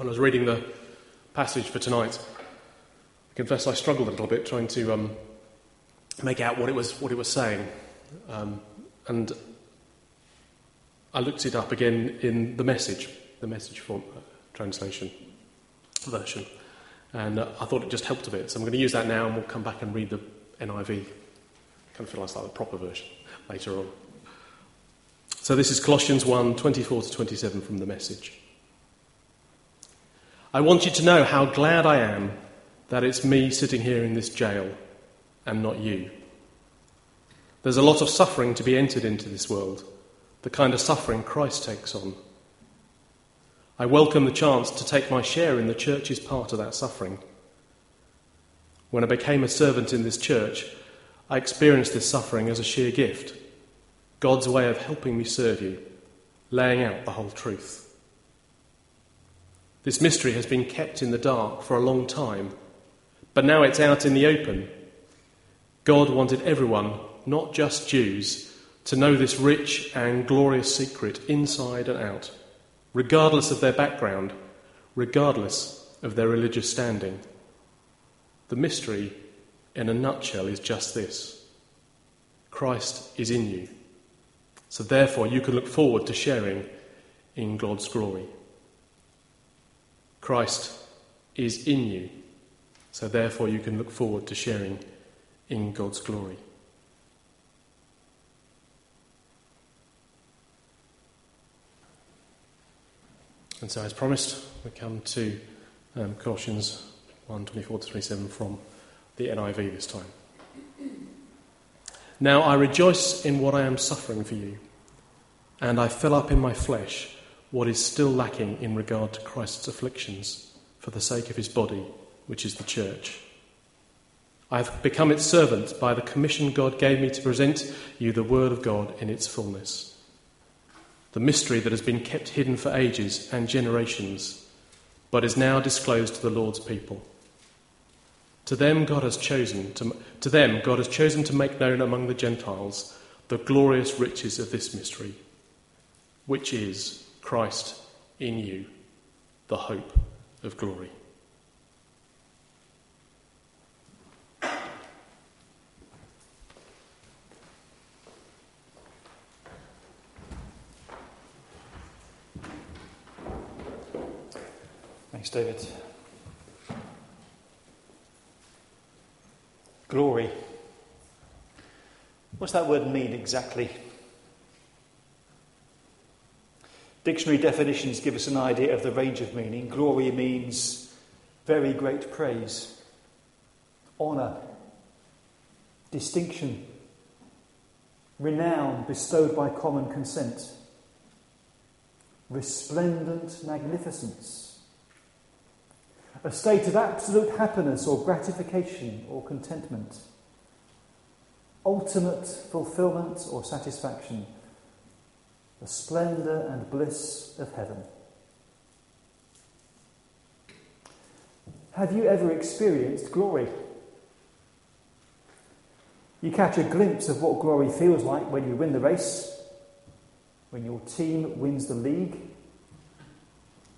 when I was reading the passage for tonight, I confess I struggled a little bit trying to um, make out what it was, what it was saying. Um, and I looked it up again in the message, the message form, uh, translation version. And uh, I thought it just helped a bit. So I'm going to use that now and we'll come back and read the NIV. Kind of feel like the proper version later on. So this is Colossians 1 24 to 27 from the message. I want you to know how glad I am that it's me sitting here in this jail and not you. There's a lot of suffering to be entered into this world, the kind of suffering Christ takes on. I welcome the chance to take my share in the church's part of that suffering. When I became a servant in this church, I experienced this suffering as a sheer gift, God's way of helping me serve you, laying out the whole truth. This mystery has been kept in the dark for a long time, but now it's out in the open. God wanted everyone, not just Jews, to know this rich and glorious secret inside and out regardless of their background, regardless of their religious standing. The mystery, in a nutshell, is just this Christ is in you. So therefore, you can look forward to sharing in God's glory. Christ is in you. So therefore, you can look forward to sharing in God's glory. And so, as promised, we come to um, Colossians 1 24 to 27 from the NIV this time. Now I rejoice in what I am suffering for you, and I fill up in my flesh what is still lacking in regard to Christ's afflictions for the sake of his body, which is the church. I have become its servant by the commission God gave me to present you the word of God in its fullness the mystery that has been kept hidden for ages and generations, but is now disclosed to the Lord's people. To them God has chosen to, to them God has chosen to make known among the Gentiles the glorious riches of this mystery, which is Christ in you, the hope of glory. Thanks, David. Glory. What's that word mean exactly? Dictionary definitions give us an idea of the range of meaning. Glory means very great praise, honour, distinction, renown bestowed by common consent, resplendent magnificence a state of absolute happiness or gratification or contentment, ultimate fulfillment or satisfaction, the splendour and bliss of heaven. Have you ever experienced glory? You catch a glimpse of what glory feels like when you win the race, when your team wins the league,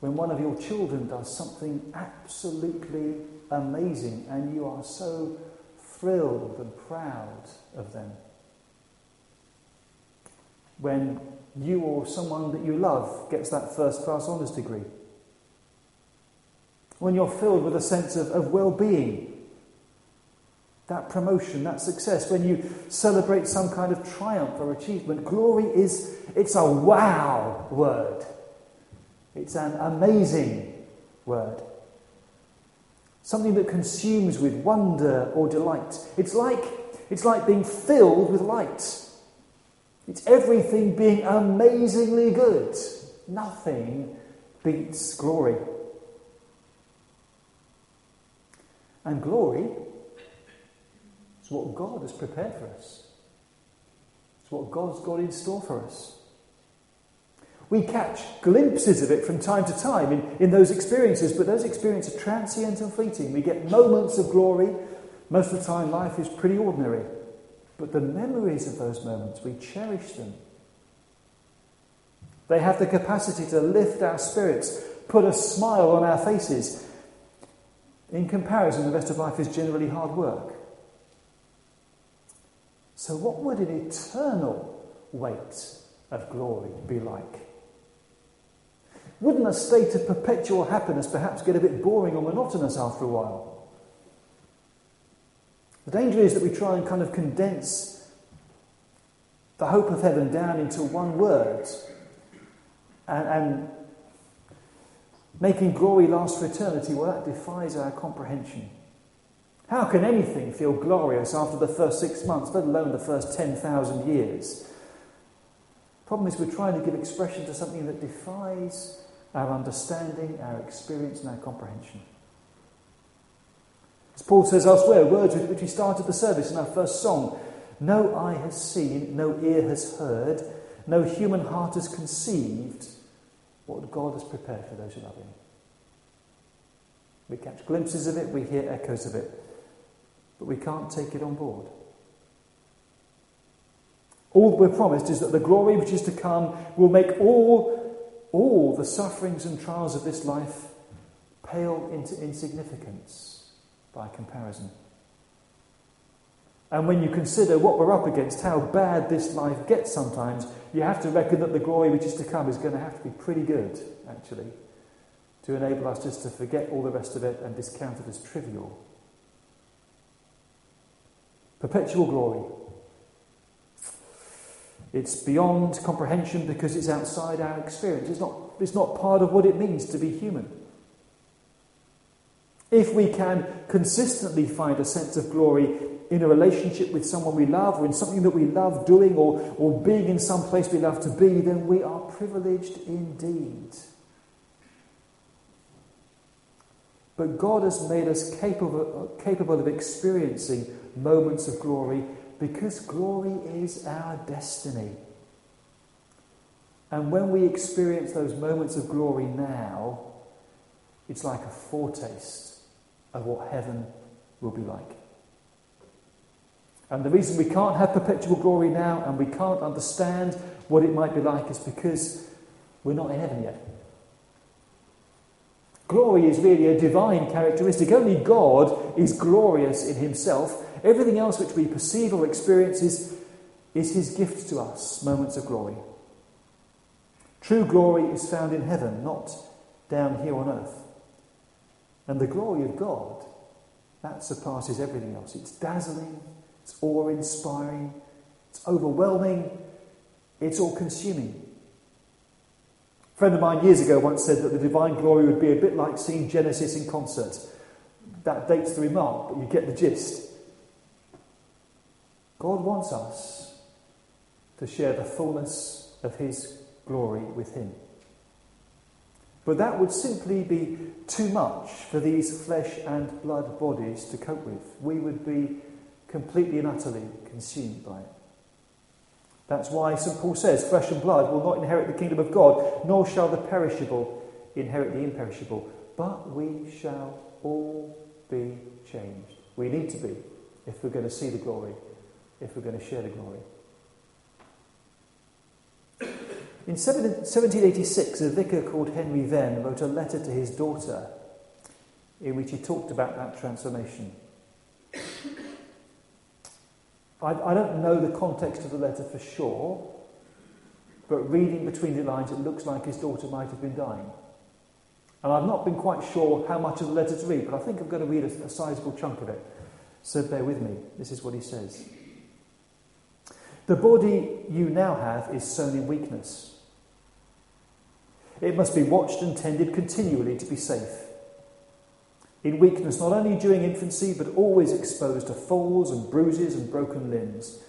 when one of your children does something absolutely amazing and you are so thrilled and proud of them. When you or someone that you love gets that first class honours degree. When you're filled with a sense of, of well being, that promotion, that success, when you celebrate some kind of triumph or achievement, glory is, it's a wow word. It's an amazing word. Something that consumes with wonder or delight. It's like, it's like being filled with light. It's everything being amazingly good. Nothing beats glory. And glory is what God has prepared for us. It's what God's got in store for us. We catch glimpses of it from time to time in, in those experiences, but those experiences are transient and fleeting. We get moments of glory. Most of the time, life is pretty ordinary. But the memories of those moments, we cherish them. They have the capacity to lift our spirits, put a smile on our faces. In comparison, the rest of life is generally hard work. So, what would an eternal weight of glory be like? Wouldn't a state of perpetual happiness perhaps get a bit boring or monotonous after a while? The danger is that we try and kind of condense the hope of heaven down into one word and, and making glory last for eternity, well, that defies our comprehension. How can anything feel glorious after the first six months, let alone the first 10,000 years? Problem is, we're trying to give expression to something that defies our understanding, our experience, and our comprehension. As Paul says elsewhere, words with which we started the service in our first song no eye has seen, no ear has heard, no human heart has conceived what God has prepared for those who love Him. We catch glimpses of it, we hear echoes of it, but we can't take it on board. All we're promised is that the glory which is to come will make all, all the sufferings and trials of this life pale into insignificance by comparison. And when you consider what we're up against, how bad this life gets sometimes, you have to reckon that the glory which is to come is going to have to be pretty good, actually, to enable us just to forget all the rest of it and discount it as trivial. Perpetual glory. It's beyond comprehension because it's outside our experience. It's not, it's not part of what it means to be human. If we can consistently find a sense of glory in a relationship with someone we love or in something that we love doing or, or being in some place we love to be, then we are privileged indeed. But God has made us capable, capable of experiencing moments of glory because glory is our destiny. And when we experience those moments of glory now, it's like a foretaste of what heaven will be like. And the reason we can't have perpetual glory now and we can't understand what it might be like is because we're not in heaven yet. Glory is really a divine characteristic. Only God is glorious in himself. Everything else which we perceive or experience is, is his gift to us, moments of glory. True glory is found in heaven, not down here on earth. And the glory of God, that surpasses everything else. It's dazzling, it's awe inspiring, it's overwhelming, it's all consuming. A friend of mine years ago once said that the divine glory would be a bit like seeing Genesis in concert. That dates the remark, but you get the gist. God wants us to share the fullness of His glory with Him. But that would simply be too much for these flesh and blood bodies to cope with. We would be completely and utterly consumed by it. That's why St. Paul says, Flesh and blood will not inherit the kingdom of God, nor shall the perishable inherit the imperishable, but we shall all be changed. We need to be if we're going to see the glory, if we're going to share the glory. In 1786, a vicar called Henry Venn wrote a letter to his daughter in which he talked about that transformation. I, I don't know the context of the letter for sure, but reading between the lines, it looks like his daughter might have been dying. And I've not been quite sure how much of the letter to read, but I think I'm going to read a, a sizable chunk of it. So bear with me. This is what he says. The body you now have is sown in weakness. It must be watched and tended continually to be safe in weakness, not only during infancy, but always exposed to falls and bruises and broken limbs.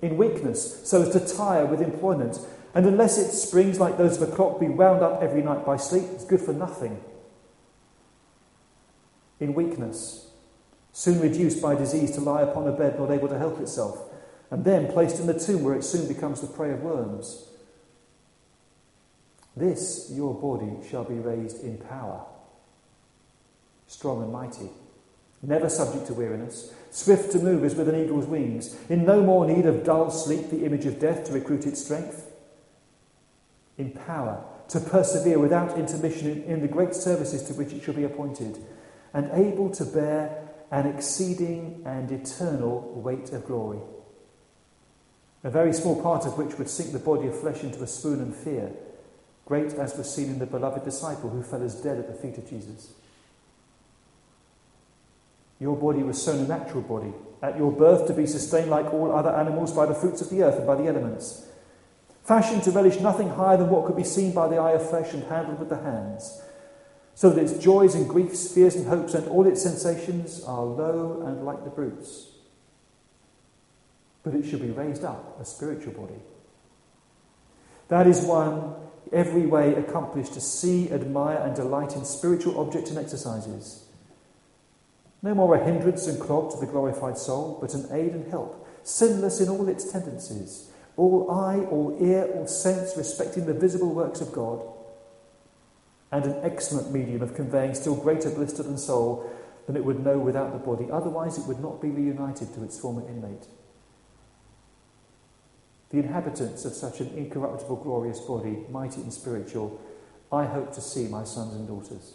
In weakness, so as to tire with employment, and unless its springs, like those of a clock, be wound up every night by sleep, it's good for nothing. In weakness, soon reduced by disease to lie upon a bed not able to help itself, and then placed in the tomb where it soon becomes the prey of worms. This your body shall be raised in power strong and mighty, never subject to weariness, swift to move as with an eagle's wings, in no more need of dull sleep, the image of death, to recruit its strength. In power, to persevere without intermission in, the great services to which it shall be appointed, and able to bear an exceeding and eternal weight of glory. A very small part of which would sink the body of flesh into a swoon and fear, great as was seen in the beloved disciple who fell as dead at the feet of Jesus. Your body was sown a natural body, at your birth to be sustained like all other animals by the fruits of the earth and by the elements, fashioned to relish nothing higher than what could be seen by the eye of flesh and handled with the hands, so that its joys and griefs, fears and hopes, and all its sensations are low and like the brutes. But it should be raised up, a spiritual body. That is one every way accomplished to see, admire, and delight in spiritual objects and exercises no more a hindrance and clog to the glorified soul, but an aid and help, sinless in all its tendencies, all eye, all ear, all sense respecting the visible works of God, and an excellent medium of conveying still greater bliss to the soul than it would know without the body. Otherwise, it would not be reunited to its former inmate. The inhabitants of such an incorruptible, glorious body, mighty and spiritual, I hope to see my sons and daughters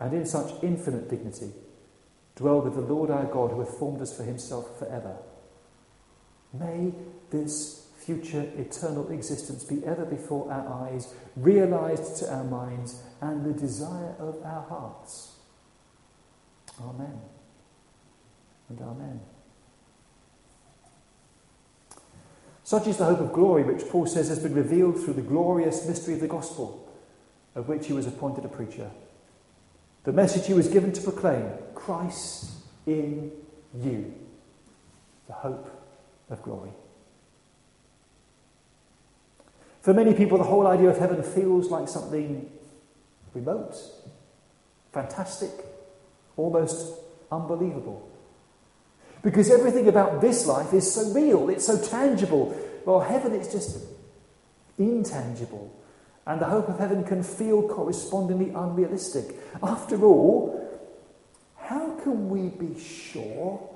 and in such infinite dignity dwell with the Lord our God who hath formed us for himself forever. May this future eternal existence be ever before our eyes, realized to our minds, and the desire of our hearts. Amen and Amen. Such is the hope of glory which Paul says has been revealed through the glorious mystery of the gospel, of which he was appointed a preacher. The message he was given to proclaim Christ in you, the hope of glory. For many people, the whole idea of heaven feels like something remote, fantastic, almost unbelievable. Because everything about this life is so real, it's so tangible. Well, heaven is just intangible. And the hope of heaven can feel correspondingly unrealistic. After all, how can we be sure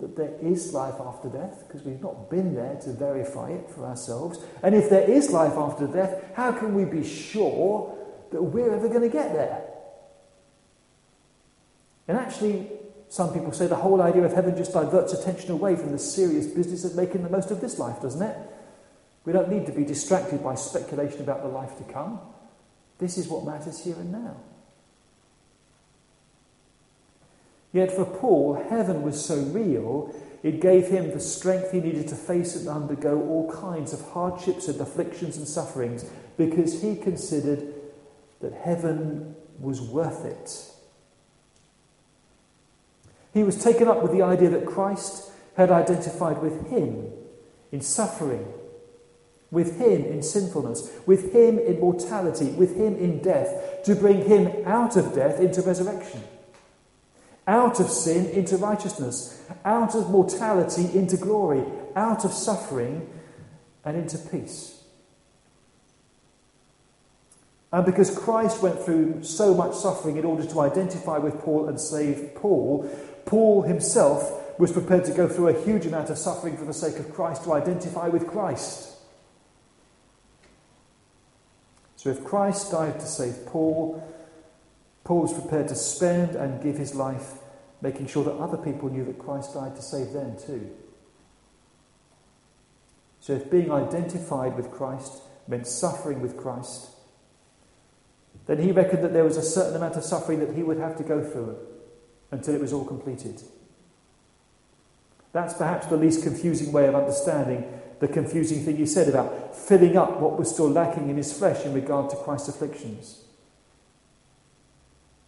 that there is life after death? Because we've not been there to verify it for ourselves. And if there is life after death, how can we be sure that we're ever going to get there? And actually, some people say the whole idea of heaven just diverts attention away from the serious business of making the most of this life, doesn't it? We don't need to be distracted by speculation about the life to come. This is what matters here and now. Yet for Paul, heaven was so real, it gave him the strength he needed to face and undergo all kinds of hardships and afflictions and sufferings because he considered that heaven was worth it. He was taken up with the idea that Christ had identified with him in suffering with him in sinfulness, with him in mortality, with him in death, to bring him out of death into resurrection, out of sin into righteousness, out of mortality into glory, out of suffering and into peace. And because Christ went through so much suffering in order to identify with Paul and save Paul, Paul himself was prepared to go through a huge amount of suffering for the sake of Christ to identify with Christ. So if Christ died to save Paul, Paul was prepared to spend and give his life making sure that other people knew that Christ died to save them too. So if being identified with Christ meant suffering with Christ, then he reckoned that there was a certain amount of suffering that he would have to go through until it was all completed. That's perhaps the least confusing way of understanding the confusing thing he said about filling up what was still lacking in his flesh in regard to Christ's afflictions.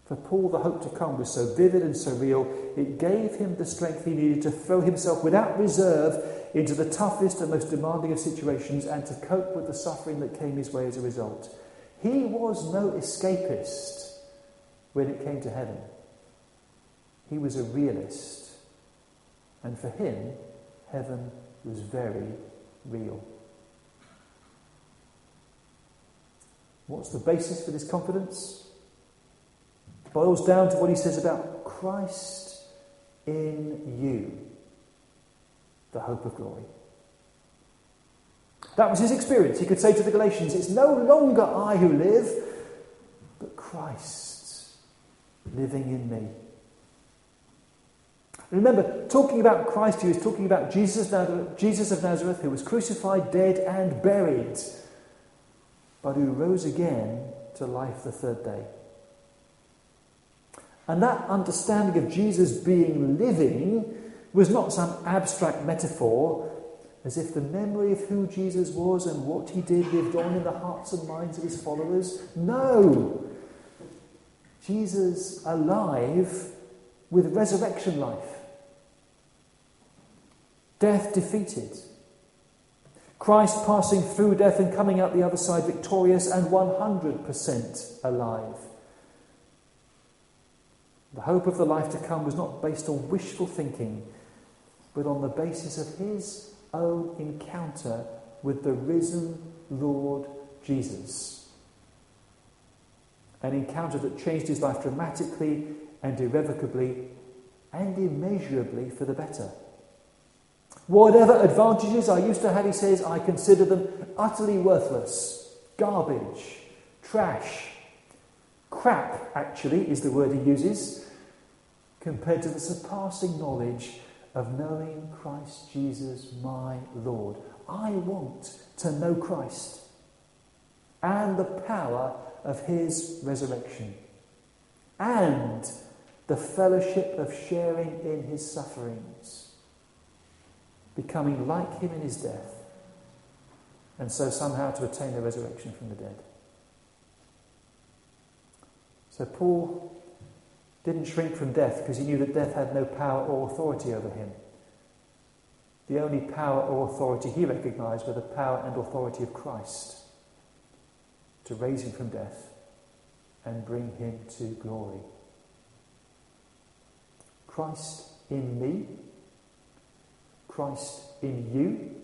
For Paul, the hope to come was so vivid and so real, it gave him the strength he needed to throw himself without reserve into the toughest and most demanding of situations and to cope with the suffering that came his way as a result. He was no escapist when it came to heaven. He was a realist. And for him, heaven was very real. What's the basis for this confidence? It boils down to what he says about Christ in you, the hope of glory. That was his experience. He could say to the Galatians, It's no longer I who live, but Christ living in me. Remember, talking about Christ, he was talking about Jesus, Jesus of Nazareth, who was crucified, dead, and buried, but who rose again to life the third day. And that understanding of Jesus being living was not some abstract metaphor, as if the memory of who Jesus was and what he did lived on in the hearts and minds of his followers. No! Jesus alive with resurrection life. Death defeated. Christ passing through death and coming out the other side victorious and 100% alive. The hope of the life to come was not based on wishful thinking, but on the basis of his own encounter with the risen Lord Jesus. An encounter that changed his life dramatically and irrevocably and immeasurably for the better. Whatever advantages I used to have, he says, I consider them utterly worthless, garbage, trash, Crap, actually, is the word he uses, compared to the surpassing knowledge of knowing Christ Jesus, my Lord. I want to know Christ and the power of his resurrection and the fellowship of sharing in his sufferings, becoming like him in his death, and so somehow to attain the resurrection from the dead. So Paul didn't shrink from death because he knew that death had no power or authority over him. The only power or authority he recognized were the power and authority of Christ to raise him from death and bring him to glory. Christ in me, Christ in you.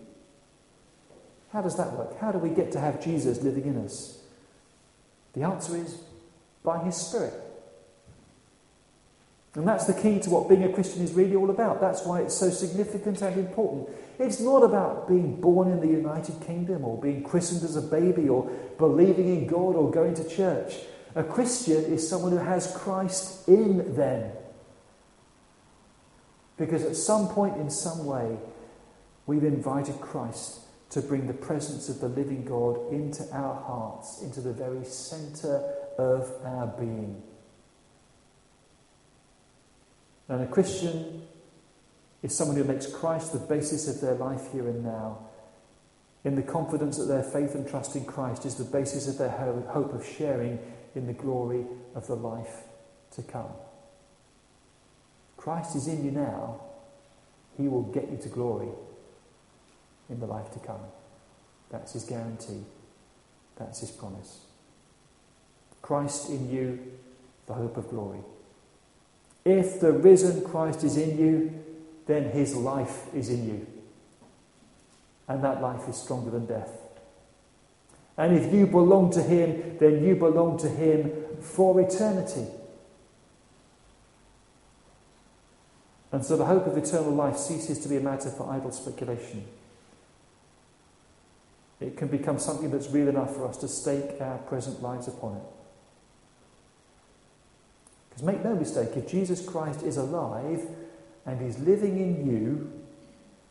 How does that work? How do we get to have Jesus living in us? The answer is by His Spirit. And that's the key to what being a Christian is really all about. That's why it's so significant and important. It's not about being born in the United Kingdom or being christened as a baby or believing in God or going to church. A Christian is someone who has Christ in them. Because at some point, in some way, we've invited Christ to bring the presence of the living God into our hearts, into the very centre of our being. And a Christian is someone who makes Christ the basis of their life here and now, in the confidence that their faith and trust in Christ is the basis of their hope of sharing in the glory of the life to come. Christ is in you now, he will get you to glory in the life to come. That's his guarantee. That's his promise. Christ in you, the hope of glory. If the risen Christ is in you, then his life is in you. And that life is stronger than death. And if you belong to him, then you belong to him for eternity. And so the hope of eternal life ceases to be a matter for idle speculation. It can become something that's real enough for us to stake our present lives upon it. Because make no mistake, if Jesus Christ is alive and is living in you,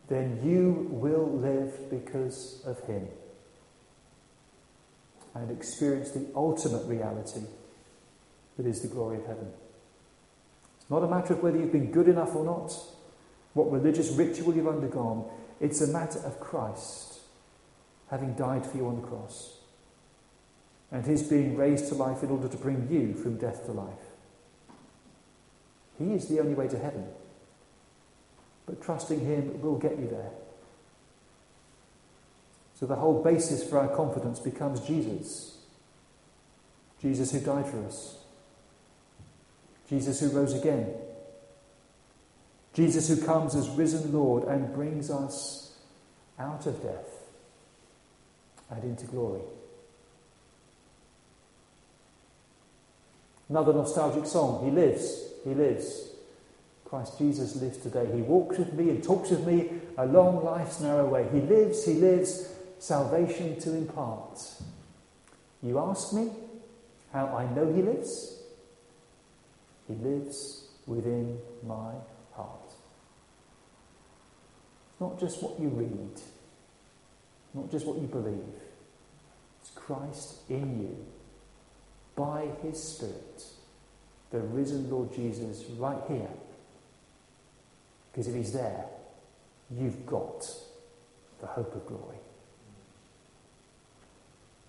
then you will live because of him and experience the ultimate reality that is the glory of heaven. It's not a matter of whether you've been good enough or not, what religious ritual you've undergone. It's a matter of Christ having died for you on the cross and his being raised to life in order to bring you from death to life. He is the only way to heaven. But trusting Him will get you there. So the whole basis for our confidence becomes Jesus. Jesus who died for us. Jesus who rose again. Jesus who comes as risen Lord and brings us out of death and into glory. Another nostalgic song, He lives. He lives. Christ Jesus lives today. He walks with me and talks with me along life's narrow way. He lives, He lives, salvation to impart. You ask me how I know He lives? He lives within my heart. It's not just what you read, not just what you believe. It's Christ in you by His Spirit, the risen Lord Jesus right here. Because if He's there, you've got the hope of glory.